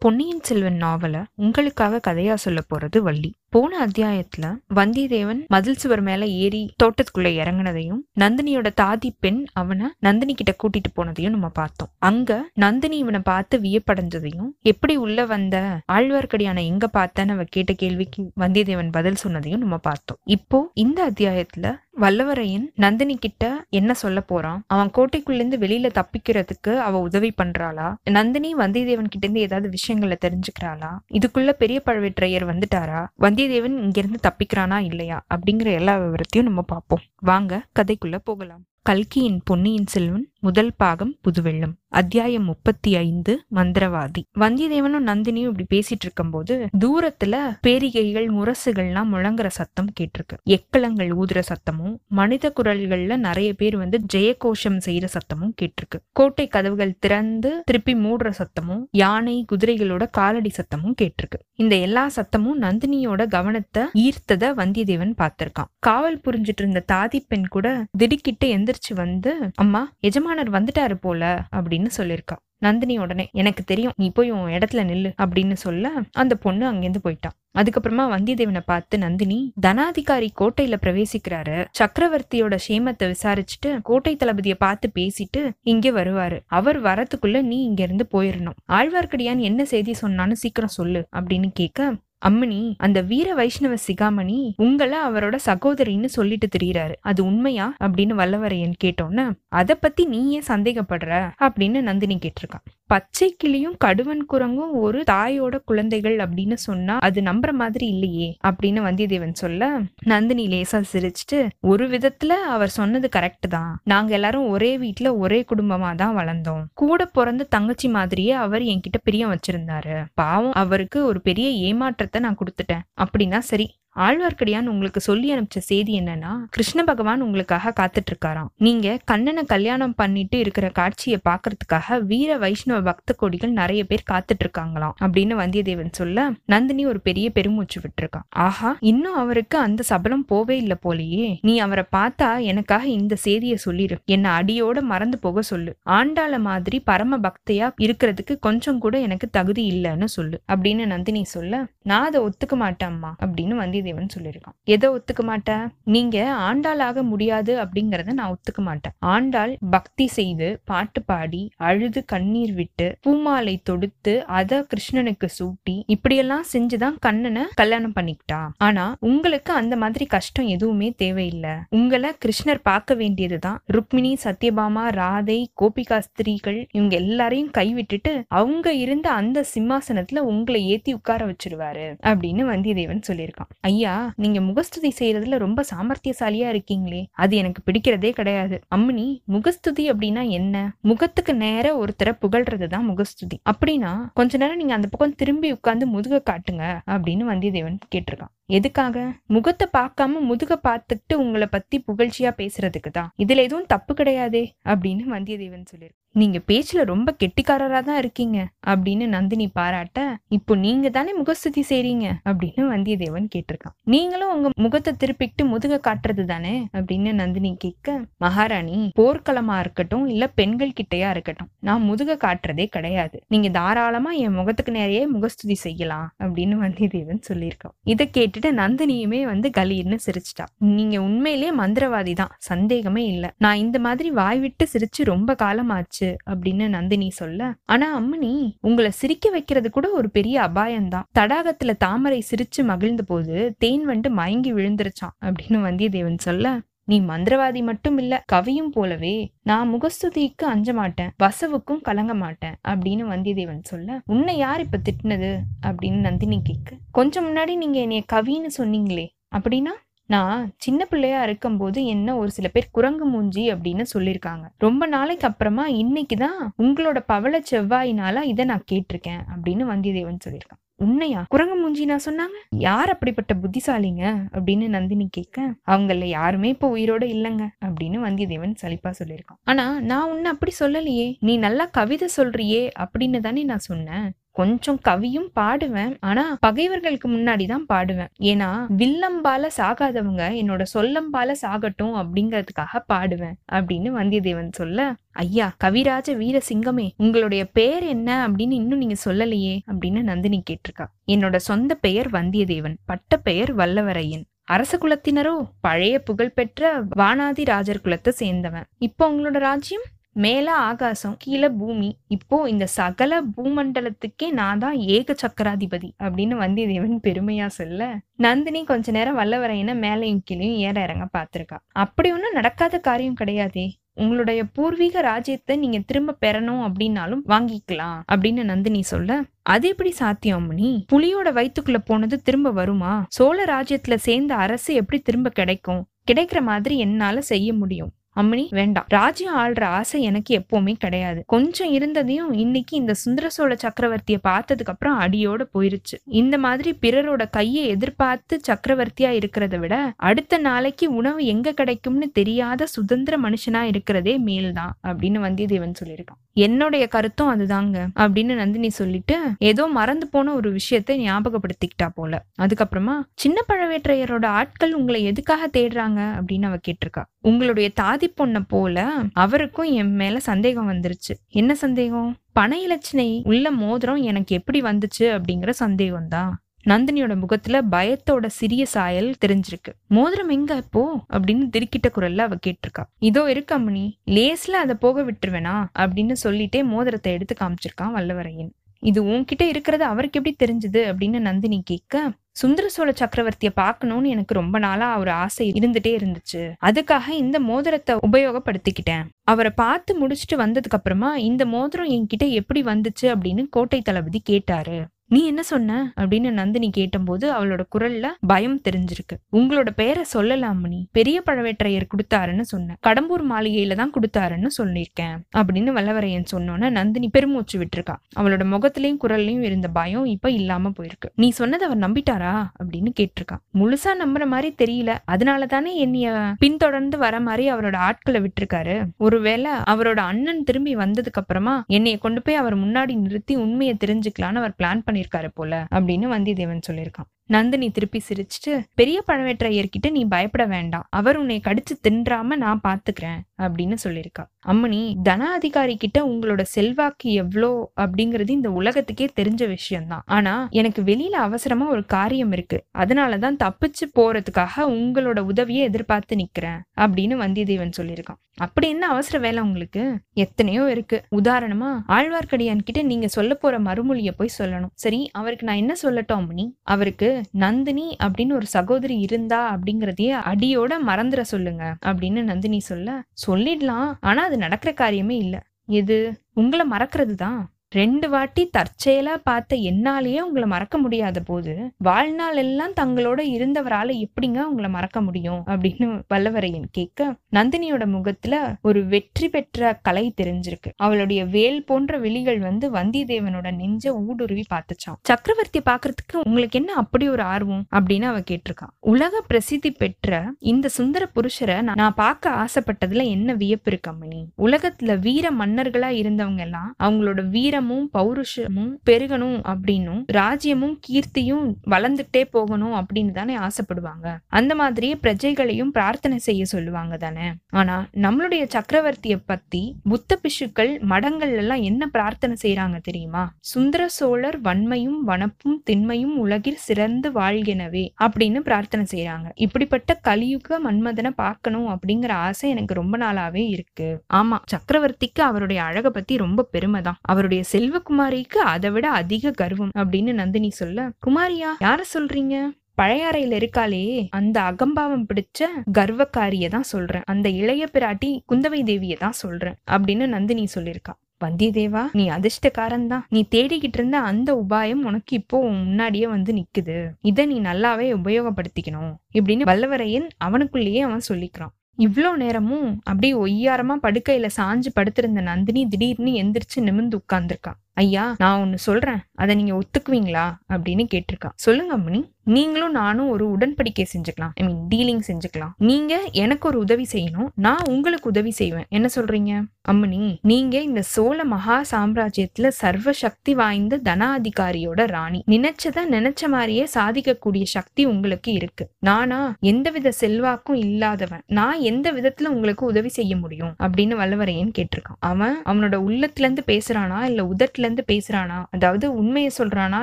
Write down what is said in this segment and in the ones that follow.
பொன்னியின் செல்வன் நாவல உங்களுக்காக கதையா சொல்ல போறது வள்ளி. போன அத்தியாயத்துல வந்தியத்தேவன் மதில் சுவர் மேல ஏறி தோட்டத்துக்குள்ள இறங்குனதையும் நந்தினியோட தாதி பெண் அவனை நந்தினி கிட்ட கூட்டிட்டு போனதையும் நம்ம பார்த்தோம். அங்க நந்தினி இவனை பார்த்து வியப்படைஞ்சதையும் எப்படி உள்ள வந்த ஆழ்வார்க்கடியான எங்க பார்த்தேன்னு அவ கேட்ட கேள்விக்கு வந்தியத்தேவன் பதில் சொன்னதையும் நம்ம பார்த்தோம். இப்போ இந்த அத்தியாயத்துல வல்லவரையன் நந்தினி கிட்ட என்ன சொல்ல போறான்? அவன் கோட்டைக்குள்ள இருந்து வெளியில தப்பிக்கிறதுக்கு அவ உதவி பண்றாளா? நந்தினி வந்தியத்தேவன் கிட்ட இருந்து ஏதாவது விஷயங்களை தெரிஞ்சுக்கிறாளா? இதுக்குள்ள பெரிய பழுவேற்றையர் வந்துட்டாரா? வந்தியத்தேவன் இங்கிருந்து தப்பிக்கிறானா இல்லையா? அப்படிங்கிற எல்லா விவரத்தையும் நம்ம பார்ப்போம். வாங்க கதைக்குள்ள போகலாம். கல்கியின் பொன்னியின் செல்வன் முதல் பாகம் புதுவெள்ளம். அத்தியாயம் முப்பத்தி ஐந்து மந்திரவாதி. வந்தியத்தேவனும் நந்தினியும் இப்படி பேசிட்டு இருக்கும்போது தூரத்துல பேரிகைகள் முரசுகள்லாம் முழங்குற சத்தம் கேட்டிருக்கு. எக்களங்கள் ஊதுற சத்தமும் மனித குரல்கள்ல நிறைய பேர் வந்து ஜெயகோஷம் செய்யற சத்தமும் கேட்டிருக்கு. கோட்டை கதவுகள் திறந்து திருப்பி மூடுற சத்தமும் யானை குதிரைகளோட காலடி சத்தமும் கேட்டிருக்கு. இந்த எல்லா சத்தமும் நந்தினியோட கவனத்தை ஈர்த்தத வந்தியத்தேவன் பார்த்திருக்கான். காவல் புரிஞ்சிட்டு இருந்த தாதி பெண் கூட திடுக்கிட்டு எந்திரிச்சு வந்து அம்மா எஜமா எஜமானர் வந்துட்டாரு போல அப்படின்னு சொல்லியிருக்கா. நந்தினி உடனே எனக்கு தெரியும் நீ போய் உன் இடத்துல நில்லு அப்படின்னு சொல்ல அந்த பொண்ணு அங்கேருந்து போயிட்டான் அதுக்கப்புறமா வந்தியத்தேவனை பார்த்து நந்தினி தனாதிகாரி கோட்டையில பிரவேசிக்கிறாரு. சக்கரவர்த்தியோட சேமத்தை விசாரிச்சுட்டு கோட்டை தளபதிய பார்த்து பேசிட்டு இங்க வருவாரு. அவர் வரத்துக்குள்ள நீ இங்க இருந்து போயிடணும் ஆழ்வார்க்கடியான் என்ன செய்தி சொன்னான்னு சீக்கிரம் சொல்லு அப்படின்னு கேட்க அம்மணி அந்த வீர வைஷ்ணவ சிகாமணி உங்களை அவரோட சகோதரின்னு சொல்லிட்டு திரியறாரு. அது உண்மையா? அப்படின்னு வல்லவரையன் கேட்டோன்னு அதை பத்தி நீ ஏன் சந்தேகப்படுற? அப்படின்னு நந்தினி கேட்டிருக்கான் பச்சை கிளியும் கடுவன் குரங்கும் ஒரு தாயோட குழந்தைகள் அப்படின்னு சொன்னா அது நம்புற மாதிரி இல்லையே அப்படின்னு வந்தியத்தேவன் சொல்ல நந்தினி லேசா சிரிச்சுட்டு ஒரு விதத்துல அவர் சொன்னது கரெக்ட் தான். நாங்க எல்லாரும் ஒரே வீட்டுல ஒரே குடும்பமா தான் வளர்ந்தோம். கூட பிறந்த தங்கச்சி மாதிரியே அவர் என்கிட்ட பிரியம் வச்சிருந்தாரு. பாவம் அவருக்கு ஒரு பெரிய ஏமாற்றத்தை நான் கொடுத்துட்டேன். அப்படின்னா சரி ஆழ்வார்க்கடியான் உங்களுக்கு சொல்லி அனுப்பிச்ச செய்தி என்னன்னா கிருஷ்ண பகவான் உங்களுக்காக காத்துட்டு இருக்காராம் நீங்க கண்ணனை கல்யாணம் பண்ணிட்டு இருக்கிற காட்சியை பாக்குறதுக்காக வீர வைஷ்ணவ பக்த கோடிகள் நிறைய பேர் காத்துட்டு இருக்காங்களாம் அப்படின்னு வந்தியத்தேவன் சொல்ல நந்தினி ஒரு பெரிய பெருமூச்சு விட்டுருக்கான். ஆஹா இன்னும் அவருக்கு அந்த சபலம் போவே இல்லை போலயே. நீ அவரை பார்த்தா எனக்காக இந்த செய்தியை சொல்லிரு. என்னை அடியோட மறந்து போக சொல்லு. ஆண்டாள மாதிரி பரம பக்தையா இருக்கிறதுக்கு கொஞ்சம் கூட எனக்கு தகுதி இல்லைன்னு சொல்லு அப்படின்னு நந்தினி சொல்ல நான் அதை ஒத்துக்க மாட்டேன் அம்மா அப்படின்னு வந்தியத்தேவன் சொல்லியிருக்கான். எதை ஒத்துக்க மாட்டேன் நீங்க ஆண்டாளாக முடியாது அப்படிங்கறத நான் ஒத்துக்க மாட்டேன். ஆண்டாள் பக்தி செய்து பாட்டு பாடி அழுது கண்ணீர் விட்டு பூமாலை தொடுத்து அத கிருஷ்ணனுக்கு சூட்டி இப்படியெல்லாம் செஞ்சுதான் கண்ணனை கல்யாணம் பண்ணிக்கிட்டா. ஆனா உங்களுக்கு அந்த மாதிரி கஷ்டம் எதுவுமே தேவையில்லை. உங்களை கிருஷ்ணர் பார்க்க வேண்டியதுதான். ருக்மிணி சத்யபாமா ராதை கோபிகா ஸ்திரீகள் இவங்க எல்லாரையும் கைவிட்டுட்டு அவங்க இருந்த அந்த சிம்மாசனத்துல உங்களை ஏத்தி உட்கார வச்சிருவாரு அப்படின்னு வந்தியத்தேவன் சொல்லியிருக்கான். ஐயா நீங்க முகஸ்துதி செய்யறதுல ரொம்ப சாமர்த்தியசாலியா இருக்கீங்களே. அது எனக்கு பிடிக்கிறதே கிடையாது. அம்மினி முகஸ்துதி அப்படின்னா என்ன? முகத்துக்கு நேர ஒருத்தரை புகழ்றதுதான் முகஸ்துதி. அப்படின்னா கொஞ்ச நேரம் நீங்க அந்த பக்கம் திரும்பி உட்கார்ந்து முதுக காட்டுங்க அப்படின்னு வந்தியத்தேவன் கேட்டிருக்கான். எதுக்காக? முகத்தை பார்க்காம முதுக பார்த்துக்கிட்டு உங்களை பத்தி புகழ்ச்சியா பேசுறதுக்கு தான் இதுல எதுவும் தப்பு கிடையாதே அப்படின்னு வந்தியத்தேவன் சொல்லியிருக்கான். நீங்க பேச்சுல ரொம்ப கெட்டிக்காரரா தான் இருக்கீங்க அப்படின்னு நந்தினி பாராட்ட இப்போ நீங்க தானே முகஸ்துதி செய்றீங்க? அப்படின்னு வந்தியத்தேவன் கேட்டிருக்கான். நீங்களும் உங்க முகத்தை திருப்பிக்கிட்டு முதுக காட்டுறது தானே? அப்படின்னு நந்தினி கேட்க மகாராணி போர்க்களமா இருக்கட்டும் இல்ல பெண்கள் கிட்டையா இருக்கட்டும் நான் முதுக காட்டுறதே கிடையாது. நீங்க தாராளமா என் முகத்துக்கு நேரையே முகஸ்துதி செய்யலாம் அப்படின்னு வந்தியத்தேவன் சொல்லியிருக்கான். இதை கேட்டுட்டு நந்தினியுமே வந்து கலீர்னு சிரிச்சிட்டா. நீங்க உண்மையிலேயே மந்திரவாதி தான் சந்தேகமே இல்ல. நான் இந்த மாதிரி வாய் விட்டு சிரிச்சு ரொம்ப காலமாச்சு. அப்படின்னு நந்தினி சொல்ல ஆனா அம்மனி உங்களை சிரிக்க வைக்கிறது கூட ஒரு பெரிய அபாயம்தான். தடாகத்துல தாமரை சிரிச்சு மகிழ்ந்த போது தேன் வந்து மயங்கி விழுந்துருச்சான் அப்படின்னு வந்தியத்தேவன் சொல்ல நீ மந்திரவாதி மட்டும் இல்ல கவியும் போலவே நான் முகஸ்துதிக்கு அஞ்ச மாட்டேன் வசவுக்கும் கலங்க மாட்டேன் அப்படின்னு வந்தியத்தேவன் சொல்ல உன்னை யார் இப்ப திட்டினது? அப்படின்னு நந்தினி கேக்கு கொஞ்சம் முன்னாடி நீங்க என்னைய கவின்னு சொன்னீங்களே அப்படின்னா? நான் சின்ன பிள்ளையா இருக்கும்போது என்ன ஒரு சில பேர் குரங்கு மூஞ்சி அப்படின்னு சொல்லியிருக்காங்க. ரொம்ப நாளைக்கு அப்புறமா இன்னைக்கு தான் உங்களோட பவள செவ்வாயினால இதை நான் கேட்டிருக்கேன் அப்படின்னு வந்தியத்தேவன் சொல்லியிருக்கான். உண்மையா? குரங்கு மூஞ்சி நான் சொன்னாங்க? யார் அப்படிப்பட்ட புத்திசாலிங்க அப்படின்னு நந்தினி கேட்க அவங்கள யாருமே இப்ப உயிரோட இல்லைங்க அப்படின்னு வந்தியத்தேவன் சலிப்பா சொல்லியிருக்கான். ஆனா நான் உன்னை அப்படி சொல்லலையே. நீ நல்லா கவிதை சொல்றியே அப்படின்னு தானே நான் சொன்னேன். கொஞ்சம் கவியும் பாடுவேன். ஆனா பகைவர்களுக்கு முன்னாடி தான் பாடுவேன். ஏன்னா வில்லம்பால சாகாதவங்க என்னோட சொல்லம்பால சாகட்டும் அப்படிங்கிறதுக்காக பாடுவேன் அப்படின்னு வந்தியத்தேவன் சொல்ல ஐயா கவிராஜ வீர சிங்கமே உங்களுடைய பெயர் என்ன அப்படின்னு இன்னும் நீங்க சொல்லலையே அப்படின்னு நந்தினி கேட்டிருக்கா. என்னோட சொந்த பெயர் வந்தியத்தேவன் பட்ட பெயர் வல்லவரையன். அரச குலத்தினரோ பழைய புகழ்பெற்ற வானாதி ராஜர் குலத்தை சேர்ந்தவன். இப்போ உங்களோட ராஜ்யம்? மேல ஆகாசம் கீழே பூமி. இப்போ இந்த சகல பூமண்டலத்துக்கே நான் தான் ஏக சக்கராதிபதி அப்படின்னு வந்தியத்தேவன் பெருமையா சொல்ல. நந்தினி கொஞ்ச நேரம் வல்லவரையனை மேலையும் கீழையும் ஏற இறங்க பார்த்திருக்கா. அப்படி ஒன்றும் நடக்காத காரியம் கிடையாதே. உங்களுடைய பூர்வீக ராஜ்யத்தை நீங்க திரும்ப பெறணும் அப்படின்னாலும் வாங்கிக்கலாம் அப்படின்னு நந்தினி சொல்ல. அது எப்படி சாத்தியம் அம்மணி புலியோட வயிற்றுக்குள்ள போனது திரும்ப வருமா? சோழ ராஜ்யத்துல சேர்ந்த அரசு எப்படி திரும்ப கிடைக்கும்? கிடைக்கிற மாதிரி என்னால செய்ய முடியும். அம்மணி வேண்டாம். ராஜ்யம் ஆள்ற ஆசை எனக்கு எப்பவுமே கிடையாது. கொஞ்சம் இருந்ததையும் இன்னைக்கு இந்த சுந்தர சோழ சக்கரவர்த்திய பார்த்ததுக்கு அப்புறம் அடியோட போயிருச்சு. இந்த மாதிரி பிறரோட கையை எதிர்பார்த்து சக்கரவர்த்தியா இருக்கிறத விட அடுத்த நாளைக்கு உணவு எங்க கிடைக்கும்னு தெரியாத சுதந்திர மனுஷனா இருக்கிறதே மேல்தான் அப்படின்னு வந்தியத்தேவன் சொல்லியிருக்கான். என்னுடைய கருத்தும் அதுதாங்க அப்படின்னு நந்தினி சொல்லிட்டு ஏதோ மறந்து போன ஒரு விஷயத்தை ஞாபகப்படுத்திக்கிட்டா போல. அதுக்கப்புறமா சின்ன பழவேற்றையரோட ஆட்கள் உங்களை எதுக்காக தேடுறாங்க? அப்படின்னு அவ கேட்டிருக்கா. உங்களுடைய தாதி பொண்ணை போல அவருக்கும் என் மேல சந்தேகம் வந்துருச்சு. என்ன சந்தேகம்? பண இலச்சினை உள்ள மோதிரம் எனக்கு எப்படி வந்துச்சு அப்படிங்கிற சந்தேகம் தான் நந்தினியோட முகத்துல பயத்தோட சிறிய சாயல் தெரிஞ்சிருக்கு. மோதிரம் எங்க இப்போ? அப்படின்னு திருக்கிட்ட குரல்ல அவ கேட்டிருக்கா. இதோ இருக்கு அம்மணி லேஸ்ல அதை போக விட்டுருவேனா? அப்படின்னு சொல்லிட்டே மோதிரத்தை எடுத்து காமிச்சிருக்கான் வல்லவரையன். இது உன்கிட்ட இருக்கிறது அவருக்கு எப்படி தெரிஞ்சது? அப்படின்னு நந்தினி கேட்க சுந்தர சோழ சக்கரவர்த்தியை பார்க்கணும்னு எனக்கு ரொம்ப நாளா ஒரு ஆசை இருந்துட்டே இருந்துச்சு. அதுக்காக இந்த மோதிரத்தை உபயோகப்படுத்திக்கிட்டேன். அவரை பார்த்து முடிச்சுட்டு வந்ததுக்கு அப்புறமா இந்த மோதிரம் என்கிட்ட எப்படி வந்துச்சு அப்படின்னு கோட்டை தளபதி கேட்டாரு. நீ என்ன சொன்ன? அப்படின்னு நந்தினி கேட்டபோது அவளோட குரல்ல பயம் தெரிஞ்சிருக்கு. உங்களோட பெயரை சொல்லலாம் நீ. பெரிய பழவேற்றையர் கொடுத்தாருன்னு சொன்ன. கடம்பூர் மாளிகையில தான் கொடுத்தாருன்னு சொல்லியிருக்கேன் அப்படின்னு வல்லவரையன் சொன்னோன்னே நந்தினி பெருமூச்சு விட்டுருக்கா. அவளோட முகத்திலையும் குரல்லையும் இருந்த பயம் இப்ப இல்லாம போயிருக்கு. நீ சொன்னதை அவர் நம்பிட்டாரா? அப்படின்னு கேட்டிருக்கா. முழுசா நம்புற மாதிரி தெரியல. அதனால தானே என்னைய பின்தொடர்ந்து வர மாதிரி அவரோட ஆட்களை விட்டுருக்காரு. ஒருவேளை அவரோட அண்ணன் திரும்பி வந்ததுக்கு அப்புறமா என்னைய கொண்டு போய் அவர் முன்னாடி நிறுத்தி உண்மையை தெரிஞ்சுக்கலான்னு அவர் பிளான் பண்ணி பண்ணியிருக்காரு போல அப்படின்னு வந்தியத்தேவன் சொல்லியிருக்கான். நந்தினி திருப்பி சிரிச்சுட்டு பெரிய பழவேற்றையர்கிட்ட நீ பயப்பட வேண்டாம். அவர் உன்னை கடிச்சு தின்றாம நான் பாத்துக்கிறேன். அப்படின்னு சொல்லியிருக்கா. அம்மணி தன அதிகாரி கிட்ட உங்களோட செல்வாக்கு எவ்வளோ அப்படிங்கறது இந்த உலகத்துக்கே தெரிஞ்ச விஷயம்தான். ஆனா எனக்கு வெளியில அவசரமா ஒரு காரியம் இருக்கு. அதனாலதான் தப்பிச்சு போறதுக்காக உங்களோட உதவியை எதிர்பார்த்து நிக்கிறேன் அப்படின்னு வந்தியத்தேவன் சொல்லியிருக்கான். அப்படி என்ன அவசர வேலை உங்களுக்கு? எத்தனையோ இருக்கு. உதாரணமா ஆழ்வார்க்கடியான் கிட்ட நீங்க சொல்ல போற மறுமொழிய போய் சொல்லணும். சரி அவருக்கு நான் என்ன சொல்லட்டும் அம்மணி? அவருக்கு நந்தினி அப்படின்னு ஒரு சகோதரி இருந்தா அப்படிங்கறதையே அடியோட மறந்துட சொல்லுங்க அப்படின்னு நந்தினி சொல்ல சொல்லிடலாம். ஆனா அது நடக்கிற காரியமே இல்லை. எது? உங்களை மறக்கிறது தான் ரெண்டு வாட்டி தற்செயலா பார்த்த என்னாலேயே உங்களை மறக்க முடியாத போது வாழ்நாள் எல்லாம் தங்களோட இருந்தவரால எப்படிங்க உங்களை மறக்க முடியும் அப்படின்னு வல்லவரையன் கேட்க நந்தினியோட முகத்துல ஒரு வெற்றி பெற்ற கலை தெரிஞ்சிருக்கு. அவளுடைய வேல் போன்ற விழிகள் வந்து வந்தியத்தேவனோட நெஞ்ச ஊடுருவி பார்த்துச்சான் சக்கரவர்த்தி பாக்குறதுக்கு உங்களுக்கு என்ன அப்படி ஒரு ஆர்வம் அப்படின்னு அவ கேட்டிருக்கான் உலக பிரசித்தி பெற்ற இந்த சுந்தர புருஷரை நான் பார்க்க ஆசைப்பட்டதுல என்ன வியப்பு இருக்கம்மணி உலகத்துல வீர மன்னர்களா இருந்தவங்க எல்லாம் அவங்களோட வீர வீரமும் பௌருஷமும் பெருகணும் அப்படின்னும் ராஜ்யமும் கீர்த்தியும் வளர்ந்துட்டே போகணும் அப்படின்னு தானே ஆசைப்படுவாங்க. அந்த மாதிரியே பிரஜைகளையும் பிரார்த்தனை செய்ய சொல்லுவாங்க தானே. ஆனா நம்மளுடைய சக்கரவர்த்திய பத்தி புத்த பிஷுக்கள் மடங்கள் எல்லாம் என்ன பிரார்த்தனை செய்யறாங்க தெரியுமா? சுந்தர சோழர் வன்மையும் வனப்பும் திண்மையும் உலகில் சிறந்து வாழ்கினவே அப்படின்னு பிரார்த்தனை செய்யறாங்க இப்படிப்பட்ட கலியுக மன்மதனை பார்க்கணும் அப்படிங்கிற ஆசை எனக்கு ரொம்ப நாளாவே இருக்கு. ஆமா சக்கரவர்த்திக்கு அவருடைய அழக பத்தி ரொம்ப பெருமை தான் அவருடைய செல்வகுமாரிக்கு அதை விட அதிக கர்வம் அப்படின்னு நந்தினி சொல்ல குமாரியா யார சொல்றீங்க? பழையாறையில இருக்காளே. அந்த அகம்பாவம் பிடிச்ச கர்வக்காரிய தான் சொல்றேன். அந்த இளைய பிராட்டி குந்தவை தேவிய தான் சொல்றேன் அப்படின்னு நந்தினி சொல்லியிருக்கா. வந்தியத்தேவா நீ அதிர்ஷ்டக்காரன் தான். நீ தேடிக்கிட்டு இருந்த அந்த உபாயம் உனக்கு இப்போ முன்னாடியே வந்து நிக்குது. இத நீ நல்லாவே உபயோகப்படுத்திக்கணும் இப்படின்னு வல்லவரையன் அவனுக்குள்ளேயே அவன் சொல்லிக்கிறான். இவ்வளோ நேரமும் அப்படியே ஒய்யாரமாக படுக்கையில் சாஞ்சு படுத்திருந்த நந்தினி திடீர்னு எந்திரிச்சு நிமிர்ந்து உட்காந்துருக்கான் ஐயா நான் ஒன்று சொல்றேன். அதை நீங்க ஒத்துக்குவீங்களா? அப்படின்னு கேட்டிருக்கா. சொல்லுங்க அம்மணி. நீங்களும் நானும் ஒரு உடன்படிக்கை செஞ்சுக்கலாம். ஐ மீன் டீலிங் செஞ்சுக்கலாம். நீங்க எனக்கு ஒரு உதவி செய்யணும். நான் உங்களுக்கு உதவி செய்வேன். என்ன சொல்றீங்க? அம்மணி நீங்க இந்த சோழ மகா சாம்ராஜ்யத்துல சர்வ சக்தி வாய்ந்த தனாதிகாரியோட ராணி. நினைச்சத நினைச்ச மாதிரியே சாதிக்கக்கூடிய சக்தி உங்களுக்கு இருக்கு. நானா எந்தவித செல்வாக்கும் இல்லாதவன். நான் எந்த விதத்துல உங்களுக்கு உதவி செய்ய முடியும்? அப்படின்னு வல்லவரையன் கேட்டிருக்கான். அவன் அவனோட உள்ளத்துல இருந்து பேசுறானா? இல்ல உதட்டுல இருந்து பேசுறானா? அதாவது உண்மையை சொல்றானா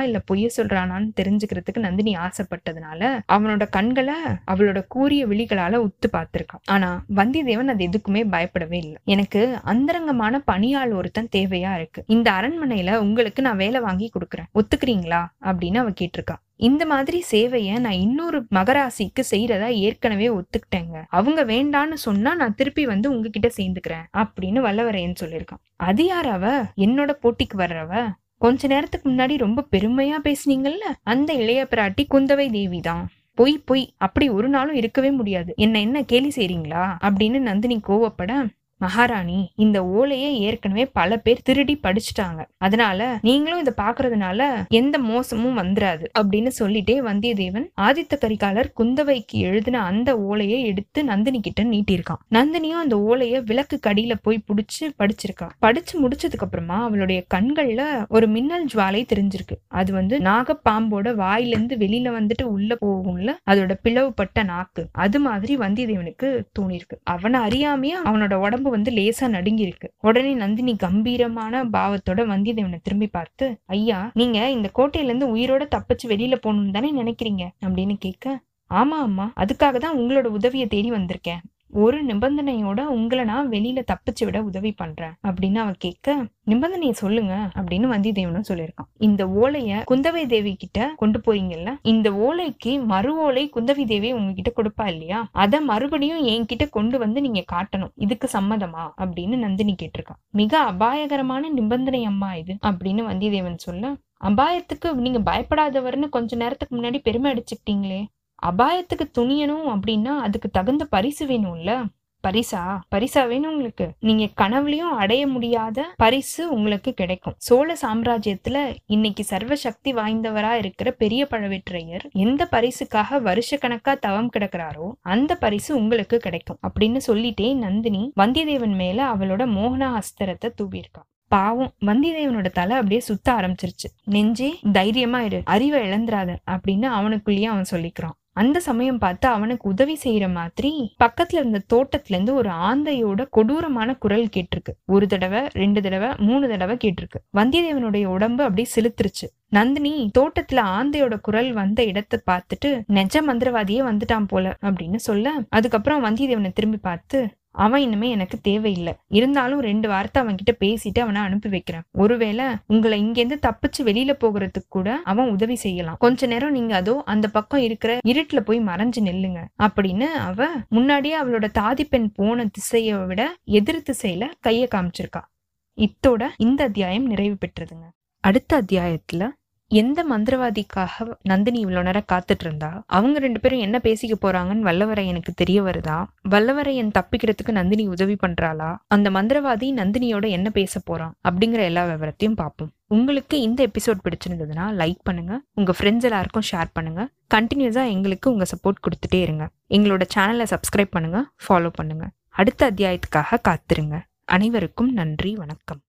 இல்ல பொய்ய சொல்றானான்னு தெரிஞ்சுக்கிறதுக்கு நந்தினி ஆசைப்பட்டதுனால அவனோட கண்களை அவளோட கூரிய விழிகளால உத்து பார்த்திருக்கான் ஆனா வந்தியத்தேவன் அது எதுக்குமே பயப்படவே இல்லை. எனக்கு அந்தரங்கமான பணியாள் ஒருத்தன் தேவையா இருக்கு. இந்த அரண்மனையில உங்களுக்கு நான் வேலை வாங்கி கொடுக்குறேன். ஒத்துக்கிறீங்களா? அப்படின்னு அவ கேட்டிருக்கா. இந்த மாதிரி சேவைய நான் இன்னொரு மகராசிக்கு செய்யறதா ஏற்கனவே ஒத்துக்கிட்டேங்க. அவங்க வேண்டான்னு சொன்னா நான் திருப்பி வந்து உங்ககிட்ட சேர்ந்துக்கிறேன் அப்படின்னு வல்லவரையன் சொல்லியிருக்கான். அது யாராவ அவ? என்னோட போட்டிக்கு வர்றவ? கொஞ்ச நேரத்துக்கு முன்னாடி ரொம்ப பெருமையா பேசுனீங்கல்ல? அந்த இளைய பிராட்டி குந்தவை தேவி தான். பொய் பொய் அப்படி ஒரு நாளும் இருக்கவே முடியாது. என்ன என்ன கேலி செய்றீங்களா? அப்படின்னு நந்தினி கோவப்பட மகாராணி இந்த ஓலையை ஏற்கனவே பல பேர் திருடி படிச்சுட்டாங்க. அதனால நீங்களும் இதை பாக்குறதுனால எந்த மோசமும் வந்துராது அப்படின்னு சொல்லிட்டே வந்தியத்தேவன் ஆதித்த கரிகாலர் குந்தவைக்கு எழுதின அந்த ஓலையை எடுத்து நந்தினி கிட்ட நீட்டியிருக்கான். நந்தினியும் அந்த ஓலைய விளக்கு கடியில போய் புடிச்சு படிச்சிருக்கா. படிச்சு முடிச்சதுக்கு அப்புறமா அவளுடைய கண்கள்ல ஒரு மின்னல் ஜுவாலை தெரிஞ்சிருக்கு. அது வந்து நாகப்பாம்போட வாயிலிருந்து வெளியில வந்துட்டு உள்ள போகும்ல அதோட பிளவுபட்ட நாக்கு. அது மாதிரி வந்தியத்தேவனுக்கு தோணிருக்கு அவனை அறியாமையே அவனோட உடம்பு வந்து லேசா நடுங்கியிருக்கு. உடனே நந்தினி கம்பீரமான பாவத்தோட வந்தியத்தேவனை திரும்பி பார்த்து ஐயா நீங்க இந்த கோட்டையில இருந்து உயிரோட தப்பிச்சு வெளியில போகணும்னு தானே நினைக்கிறீங்க? அப்படின்னு கேட்க ஆமா அம்மா. அதுக்காக தான் உங்களோட உதவியை தேடி வந்திருக்கேன். ஒரு நிபந்தனையோட உங்களை நான் வெளியில தப்பிச்சு விட உதவி பண்றேன் அப்படின்னு அவ கேட்க நிபந்தனையை சொல்லுங்க அப்படின்னு வந்திதேவனும் சொல்லியிருக்கான். இந்த ஓலைய குந்தவை தேவி கிட்ட கொண்டு போறீங்கல்ல இந்த ஓலைக்கு மறு ஓலை குந்தவி தேவி உங்ககிட்ட கொடுப்பா இல்லையா? அத மறுபடியும் என்கிட்ட கொண்டு வந்து நீங்க காட்டணும். இதுக்கு சம்மதமா? அப்படின்னு நந்தினி கேட்டிருக்கான் மிக அபாயகரமான நிபந்தனை அம்மா இது அப்படின்னு வந்தியத்தேவன் சொல்ல அபாயத்துக்கு நீங்க பயப்படாதவர்னு கொஞ்ச நேரத்துக்கு முன்னாடி பெருமை அடிச்சுக்கிட்டீங்களே. அபாயத்துக்கு துணியணும் அப்படின்னா அதுக்கு தகுந்த பரிசு வேணும்ல? பரிசா? பரிசா வேணும் உங்களுக்கு. நீங்க கனவுலயும் அடைய முடியாத பரிசு உங்களுக்கு கிடைக்கும். சோழ சாம்ராஜ்யத்துல இன்னைக்கு சர்வ சக்தி வாய்ந்தவரா இருக்கிற பெரிய பழவேற்றையர் எந்த பரிசுக்காக வருஷ கணக்கா தவம் கிடக்குறாரோ அந்த பரிசு உங்களுக்கு கிடைக்கும். அப்படின்னு சொல்லிட்டே நந்தினி வந்தியத்தேவன் மேல அவளோட மோகனா அஸ்திரத்தை தூவியிருக்கா. பாவம் வந்தியத்தேவனோட தலை அப்படியே சுத்த ஆரம்பிச்சிருச்சு. நெஞ்சே தைரியமா இரு அறிவை இழந்துராத அப்படின்னு அவனுக்குள்ளேயே அவன் சொல்லிக்கிறான். அந்த சமயம் பார்த்து அவனுக்கு உதவி செய்யற மாதிரி பக்கத்துல இருந்த தோட்டத்துல இருந்து ஒரு ஆந்தையோட கொடூரமான குரல் கேட்டிருக்கு. ஒரு தடவை ரெண்டு தடவை மூணு தடவை கேட்டிருக்கு. வந்தியத்தேவனுடைய உடம்பு அப்படியே செலுத்துருச்சு நந்தினி தோட்டத்துல ஆந்தையோட குரல் வந்த இடத்தை பார்த்துட்டு நெஜ மந்திரவாதியே வந்துட்டான் போல அப்படின்னு சொல்ல அதுக்கப்புறம் வந்தியத்தேவனை திரும்பி பார்த்து அவன் இனிமே எனக்கு தேவையில்லை. இருந்தாலும் ரெண்டு வார்த்தை அவன் கிட்ட பேசிட்டு அவனை அனுப்பி வைக்கிறேன். ஒருவேளை உங்களை இங்கேருந்து தப்பிச்சு வெளியில போகிறதுக்கு கூட அவன் உதவி செய்யலாம். கொஞ்ச நேரம் நீங்க அதோ அந்த பக்கம் இருக்கிற இருட்டுல போய் மறைஞ்சு நில்லுங்க. அப்படின்னு அவ முன்னாடியே அவளோட தாதி பெண் போன திசையை விட எதிர் திசையில கைய காமிச்சிருக்கா. இத்தோட இந்த அத்தியாயம் நிறைவு பெற்றதுங்க. அடுத்த அத்தியாயத்துல எந்த மந்திரவாதிக்காக நந்தினி இவ்வளோ நேரம் காத்துட்டு இருந்தா அவங்க ரெண்டு பேரும் என்ன பேசிக்க போறாங்கன்னு வல்லவரையனுக்கு தெரிய வருதா? வல்லவரையன் தப்பிக்கிறதுக்கு நந்தினி உதவி பண்றாளா? அந்த மந்திரவாதி நந்தினியோட என்ன பேச போறான்? அப்படிங்கிற எல்லா விவரத்தையும் பார்ப்போம். உங்களுக்கு இந்த எபிசோட் பிடிச்சிருந்ததுன்னா லைக் பண்ணுங்க. உங்க ஃப்ரெண்ட்ஸ் எல்லாருக்கும் ஷேர் பண்ணுங்க. கண்டினியூஸா எங்களுக்கு உங்க சப்போர்ட் கொடுத்துட்டே இருங்க. எங்களோட சேனலை சப்ஸ்கிரைப் பண்ணுங்க. ஃபாலோ பண்ணுங்க. அடுத்த அத்தியாயத்துக்காக காத்திருங்க. அனைவருக்கும் நன்றி. வணக்கம்.